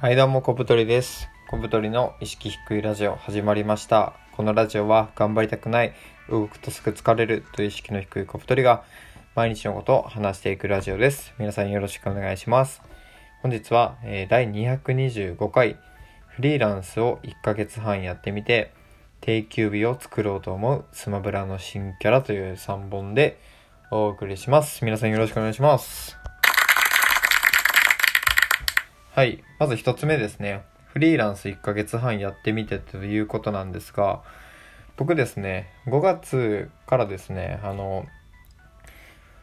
はいどうも小太りです。小太りの意識低いラジオ始まりました。このラジオは頑張りたくない動くとすぐ疲れるという意識の低い小太りが毎日のことを話していくラジオです。皆さんよろしくお願いします。本日は、えー、第225回フリーランスを1ヶ月半やってみて定休日を作ろうと思うスマブラの新キャラという3本でお送りします。皆さんよろしくお願いします。はい。まず一つ目ですね。フリーランス1ヶ月半やってみてということなんですが、僕ですね、5月からですね、あの、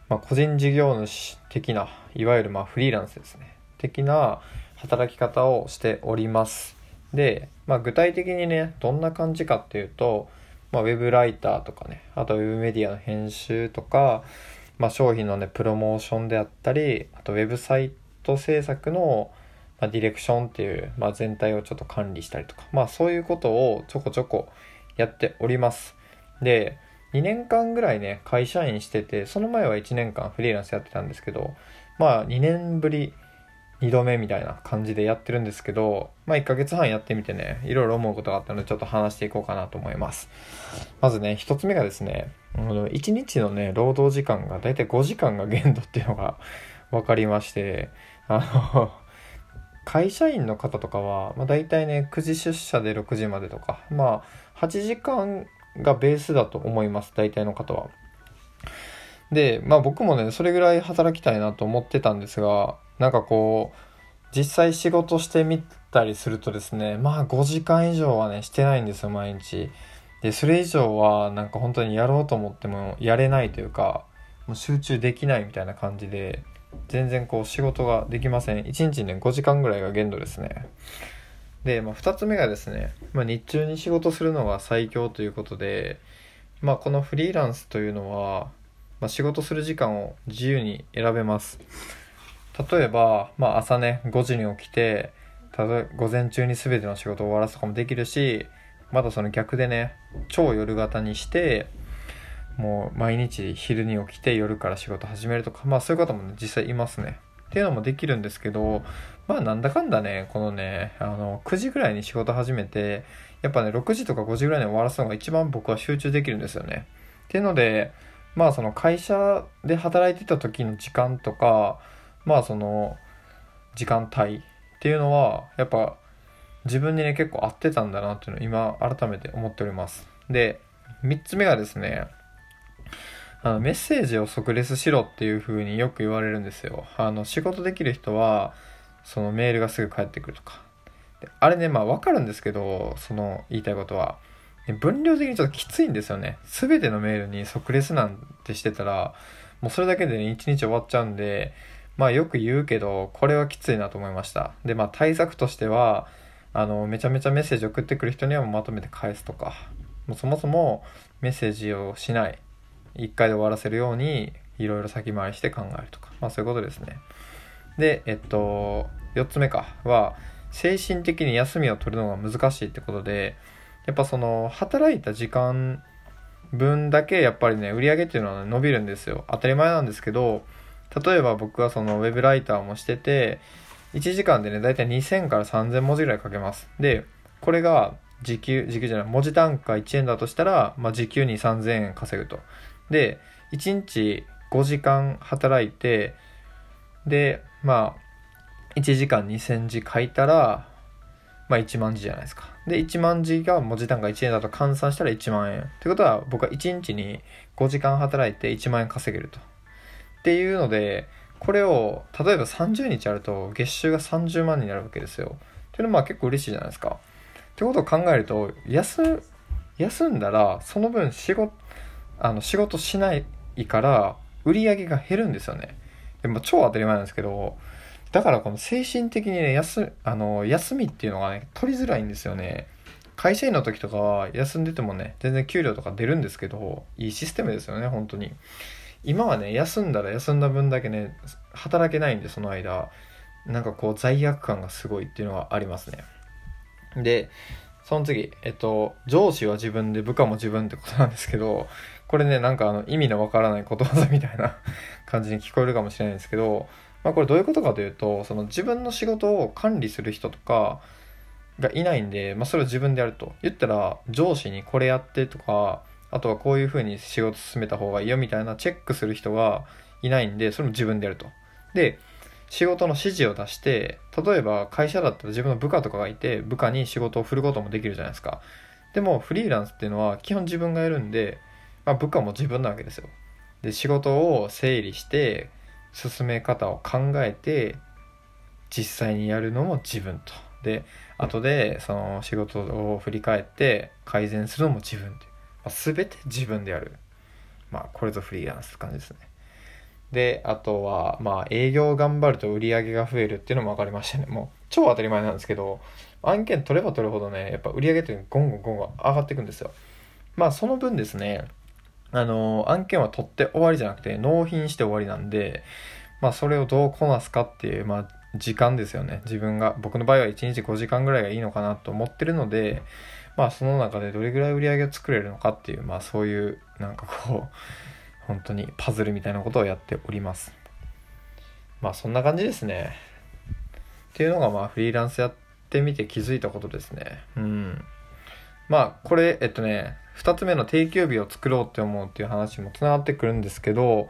まあ、個人事業主的な、いわゆるまフリーランスですね、的な働き方をしております。で、まあ、具体的にね、どんな感じかっていうと、まあ、ウェブライターとかね、あとウェブメディアの編集とか、まあ、商品のね、プロモーションであったり、あとウェブサイト制作の、まあ、ディレクションっていう、まあ、全体をちょっと管理したりとか、まあそういうことをちょこちょこやっております。で、2年間ぐらいね、会社員してて、その前は1年間フリーランスやってたんですけど、まあ2年ぶり2度目みたいな感じでやってるんですけど、まあ1ヶ月半やってみてね、いろいろ思うことがあったのでちょっと話していこうかなと思います。まずね、1つ目がですね、1日のね、労働時間がだいたい5時間が限度っていうのが分かりまして、あの会社員の方とかは、まあ、大体ね、9時出社で6時までとか、まあ、8時間がベースだと思います、大体の方は。で、まあ僕もね、それぐらい働きたいなと思ってたんですが、なんかこう、実際仕事してみたりするとですね、まあ5時間以上はね、してないんですよ、毎日。で、それ以上はなんか本当にやろうと思ってもやれないというか、もう集中できないみたいな感じで、全然こう仕事ができません。1日ね、5時間ぐらいが限度ですね。で、まあ、2つ目がですね、まあ、日中に仕事するのが最強ということで、まあ、このフリーランスというのは、まあ、仕事する時間を自由に選べます。例えば、まあ、朝ね、5時に起きて、午前中に全ての仕事を終わらすとかもできるし、またその逆でね、超夜型にして、もう毎日昼に起きて夜から仕事始めるとか、まあそういう方も、ね、実際いますね。っていうのもできるんですけど、まあなんだかんだね、このね、あの、9時ぐらいに仕事始めて、やっぱね、6時とか5時ぐらいに終わらすのが一番僕は集中できるんですよね。っていうので、まあその会社で働いてた時の時間とか、まあその時間帯っていうのは、やっぱ自分にね結構合ってたんだなっていうのを今改めて思っております。で、3つ目がですね、あのメッセージを即レスしろっていう風によく言われるんですよ。あの仕事できる人はそのメールがすぐ返ってくるとか。あれね、まあわかるんですけど、その言いたいことは。分量的にちょっときついんですよね。すべてのメールに即レスなんてしてたら、もうそれだけでね、一日終わっちゃうんで、まあよく言うけど、これはきついなと思いました。で、まあ対策としては、あの、めちゃめちゃメッセージ送ってくる人にはまとめて返すとか、もうそもそもメッセージをしない。1回で終わらせるようにいろいろ先回りして考えるとか、まあそういうことですね。で、えっと、4つ目かは、精神的に休みを取るのが難しいってことで、やっぱその、働いた時間分だけやっぱりね、売り上げっていうのは、伸びるんですよ。当たり前なんですけど、例えば僕はそのウェブライターもしてて、1時間でね、だいたい2000から3000文字ぐらい書けます。で、これが時給、時給じゃない、文字単価1円だとしたら、まあ、時給に3000円稼ぐと。で、1日5時間働いて、で、まあ、1時間2000字書いたら、まあ1万字じゃないですか。で、1万字が文字単価1円だと換算したら1万円。ってことは、僕は1日に5時間働いて1万円稼げると。っていうので、これを、例えば30日あると、月収が30万になるわけですよ。っていうのはまあ結構嬉しいじゃないですか。ってことを考えると、休、休んだら、その分仕事、あの仕事しないから売り上げが減るんですよね。でも超当たり前なんですけど、だからこの精神的にね、休、あの、休みっていうのがね、取りづらいんですよね。会社員の時とかは休んでてもね、全然給料とか出るんですけど、いいシステムですよね、本当に。今はね、休んだら休んだ分だけね、働けないんで、その間、なんかこう罪悪感がすごいっていうのがありますね。で、その次、えっと、上司は自分で部下も自分ってことなんですけど、これね、なんかあの意味のわからないことわざみたいな 感じに聞こえるかもしれないんですけど、まあ、これどういうことかというとその自分の仕事を管理する人とかがいないんで、まあ、それを自分でやると言ったら上司にこれやってとかあとはこういうふうに仕事進めた方がいいよみたいなチェックする人がいないんでそれも自分でやると。で仕事の指示を出して例えば会社だったら自分の部下とかがいて部下に仕事を振ることもできるじゃないですか。でもフリーランスっていうのは基本自分がやるんで、まあ、部下も自分なわけですよ。で仕事を整理して進め方を考えて実際にやるのも自分と。で後でその仕事を振り返って改善するのも自分で、まあ、全て自分でやる。まあこれぞフリーランスって感じですね。で、あとは、まあ、営業頑張ると売り上げが増えるっていうのも分かりましたね。もう、超当たり前なんですけど、案件取れば取るほどね、やっぱ売り上げってゴンゴンゴンゴン上がっていくんですよ。まあ、その分ですね、あの、案件は取って終わりじゃなくて、納品して終わりなんで、まあ、それをどうこなすかっていう、まあ、時間ですよね。自分が、僕の場合は1日5時間ぐらいがいいのかなと思ってるので、まあ、その中でどれぐらい売り上げを作れるのかっていう、まあ、そういう、なんかこう、本当にパズルみたいなことをやっております。まあそんな感じですね。っていうのがまあフリーランスやってみて気づいたことですね。うん。まあこれ、えっとね、2つ目の定休日を作ろうって思うっていう話もつながってくるんですけど、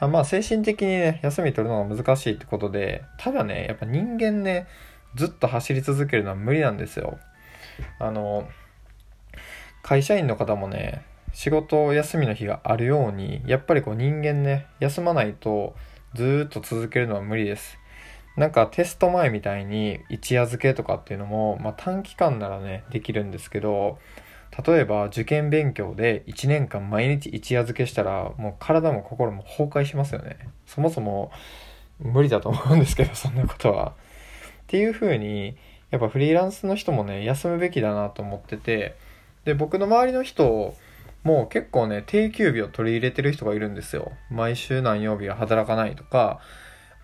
まあ精神的にね、休み取るのが難しいってことで、ただね、やっぱ人間ね、ずっと走り続けるのは無理なんですよ。あの、会社員の方もね、仕事休みの日があるように、やっぱりこう人間ね、休まないとずっと続けるのは無理です。なんかテスト前みたいに一夜漬けとかっていうのも、まあ、短期間ならね、できるんですけど、例えば受験勉強で1年間毎日一夜漬けしたら、もう体も心も崩壊しますよね。そもそも無理だと思うんですけど、そんなことは。っていう風に、やっぱフリーランスの人もね、休むべきだなと思ってて、で、僕の周りの人、もう結構ね、定休日を取り入れてる人がいるんですよ。毎週何曜日は働かないとか、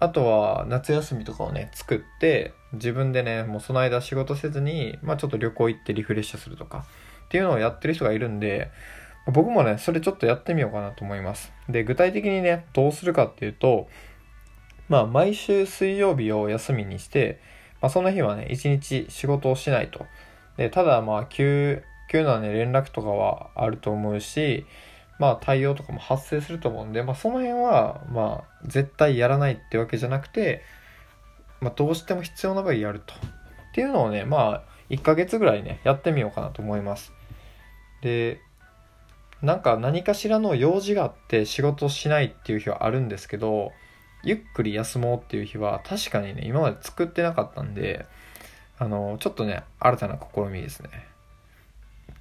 あとは夏休みとかをね、作って、自分でね、もうその間仕事せずに、まあちょっと旅行行ってリフレッシュするとか、っていうのをやってる人がいるんで、僕もね、それちょっとやってみようかなと思います。で、具体的にね、どうするかっていうと、まあ毎週水曜日を休みにして、まあその日はね、一日仕事をしないと。で、ただまあ休急なね、連絡とかはあると思うし、まあ対応とかも発生すると思うんで、まあその辺は、まあ絶対やらないってわけじゃなくて、まあどうしても必要な場合やると。っていうのをね、まあ1ヶ月ぐらいね、やってみようかなと思います。で、なんか何かしらの用事があって仕事しないっていう日はあるんですけど、ゆっくり休もうっていう日は確かにね、今まで作ってなかったんで、あの、ちょっとね、新たな試みですね。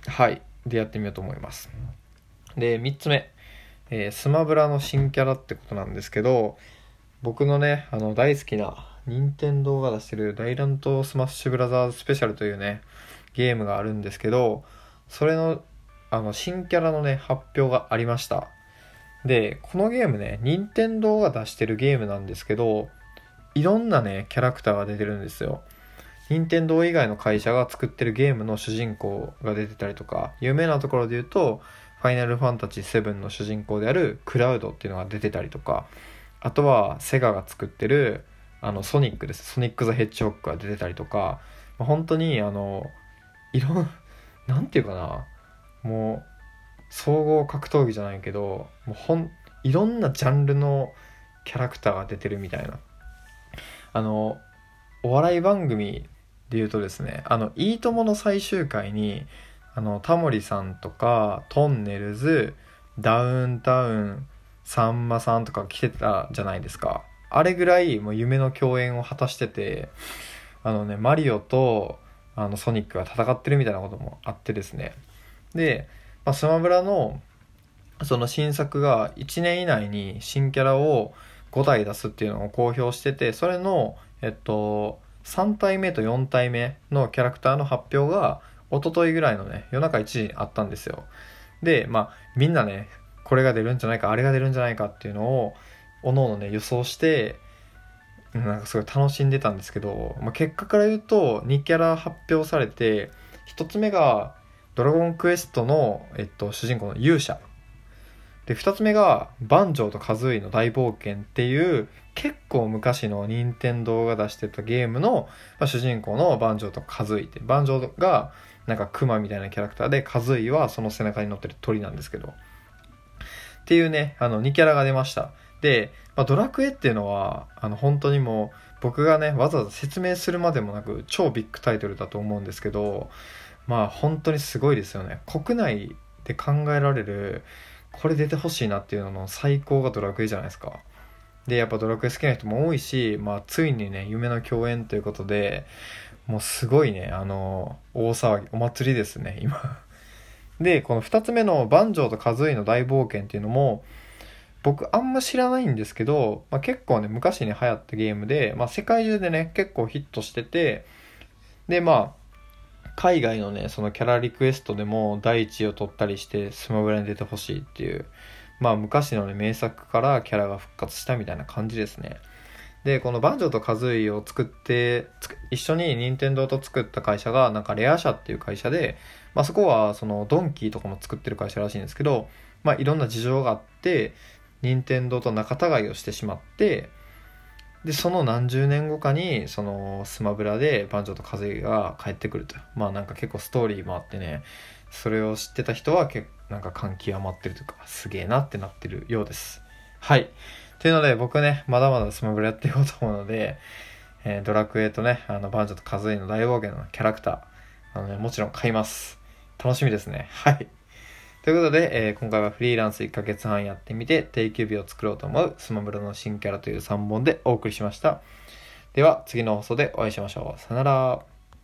はい。でやってみようと思います。で、3つ目。えー、スマブラの新キャラってことなんですけど、僕のね、あの、大好きな、任天堂が出してる大乱闘スマッシュブラザーズスペシャルというね、ゲームがあるんですけど、それの、あの、新キャラのね、発表がありました。で、このゲームね、任天堂が出してるゲームなんですけど、いろんなね、キャラクターが出てるんですよ。任天堂以外の会社が作ってるゲームの主人公が出てたりとか、有名なところで言うと、ファイナルファンタジー7の主人公であるクラウドっていうのが出てたりとか、あとはセガが作ってるあのソニックです。ソニック・ザ・ヘッジホックが出てたりとか、本当にあの、いろん、なんていうかな、もう、総合格闘技じゃないけど、もうほん、いろんなジャンルのキャラクターが出てるみたいな。あの、お笑い番組で言うとですね、あの、いいともの最終回に、あの、タモリさんとか、トンネルズ、ダウンタウン、さんまさんとか来てたじゃないですか。あれぐらいもう夢の共演を果たしてて、あのね、マリオとあのソニックが戦ってるみたいなこともあってですね。で、まあ、スマブラのその新作が1年以内に新キャラを5体出すっていうのを公表してて、それの、えっと、3体目と4体目のキャラクターの発表が一昨日ぐらいのね、夜中1時にあったんですよ。で、まあ、みんなね、これが出るんじゃないか、あれが出るんじゃないかっていうのを、おのおのね、予想して、なんかすごい楽しんでたんですけど、まあ、結果から言うと、2キャラ発表されて、1つ目が、ドラゴンクエストの、えっと、主人公の勇者。で、2つ目が、バンジョーとカズイの大冒険っていう結構昔の任天堂が出してたゲームの、まあ、主人公のバンジョーとカズイってバンジョーがなんかクマみたいなキャラクターでカズイはその背中に乗ってる鳥なんですけど。っていうねあの2キャラが出ました。で、まあ、ドラクエっていうのはあの本当にもう僕がねわざわざ説明するまでもなく超ビッグタイトルだと思うんですけどまあ本当にすごいですよね。国内で考えられるこれ出てほしいなっていうのの最高がドラクエじゃないですか。でやっぱドラクエ好きな人も多いし、まあ、ついにね夢の共演ということでもうすごいねあの大騒ぎお祭りですね今。でこの2つ目の「バンジョーとカズイの大冒険」っていうのも僕あんま知らないんですけど、まあ、結構ね昔に流行ったゲームで、まあ、世界中でね結構ヒットしててでまあ海外のねそのキャラリクエストでも第一位を取ったりしてスマブラに出てほしいっていうまあ昔のね名作からキャラが復活したみたいな感じですね。でこのバンジョーとカズイを作って一緒に任天堂と作った会社がなんかレア社っていう会社で、まあ、そこはそのドンキーとかも作ってる会社らしいんですけど、まあ、いろんな事情があって任天堂と仲違いをしてしまってでその何十年後かにそのスマブラでバンジョーとカズイが帰ってくると。まあなんか結構ストーリーもあってね。それを知ってた人は結なんか感極まってるというかすげえなってなってるようですはいというので僕ねまだまだスマブラやっていこうと思うので、えー、ドラクエとねあのバンジョーとカズイの大冒険のキャラクターあの、ね、もちろん買います楽しみですねはいということで、えー、今回はフリーランス1ヶ月半やってみて定休日を作ろうと思うスマブラの新キャラという3本でお送りしました。では次の放送でお会いしましょう。さよなら。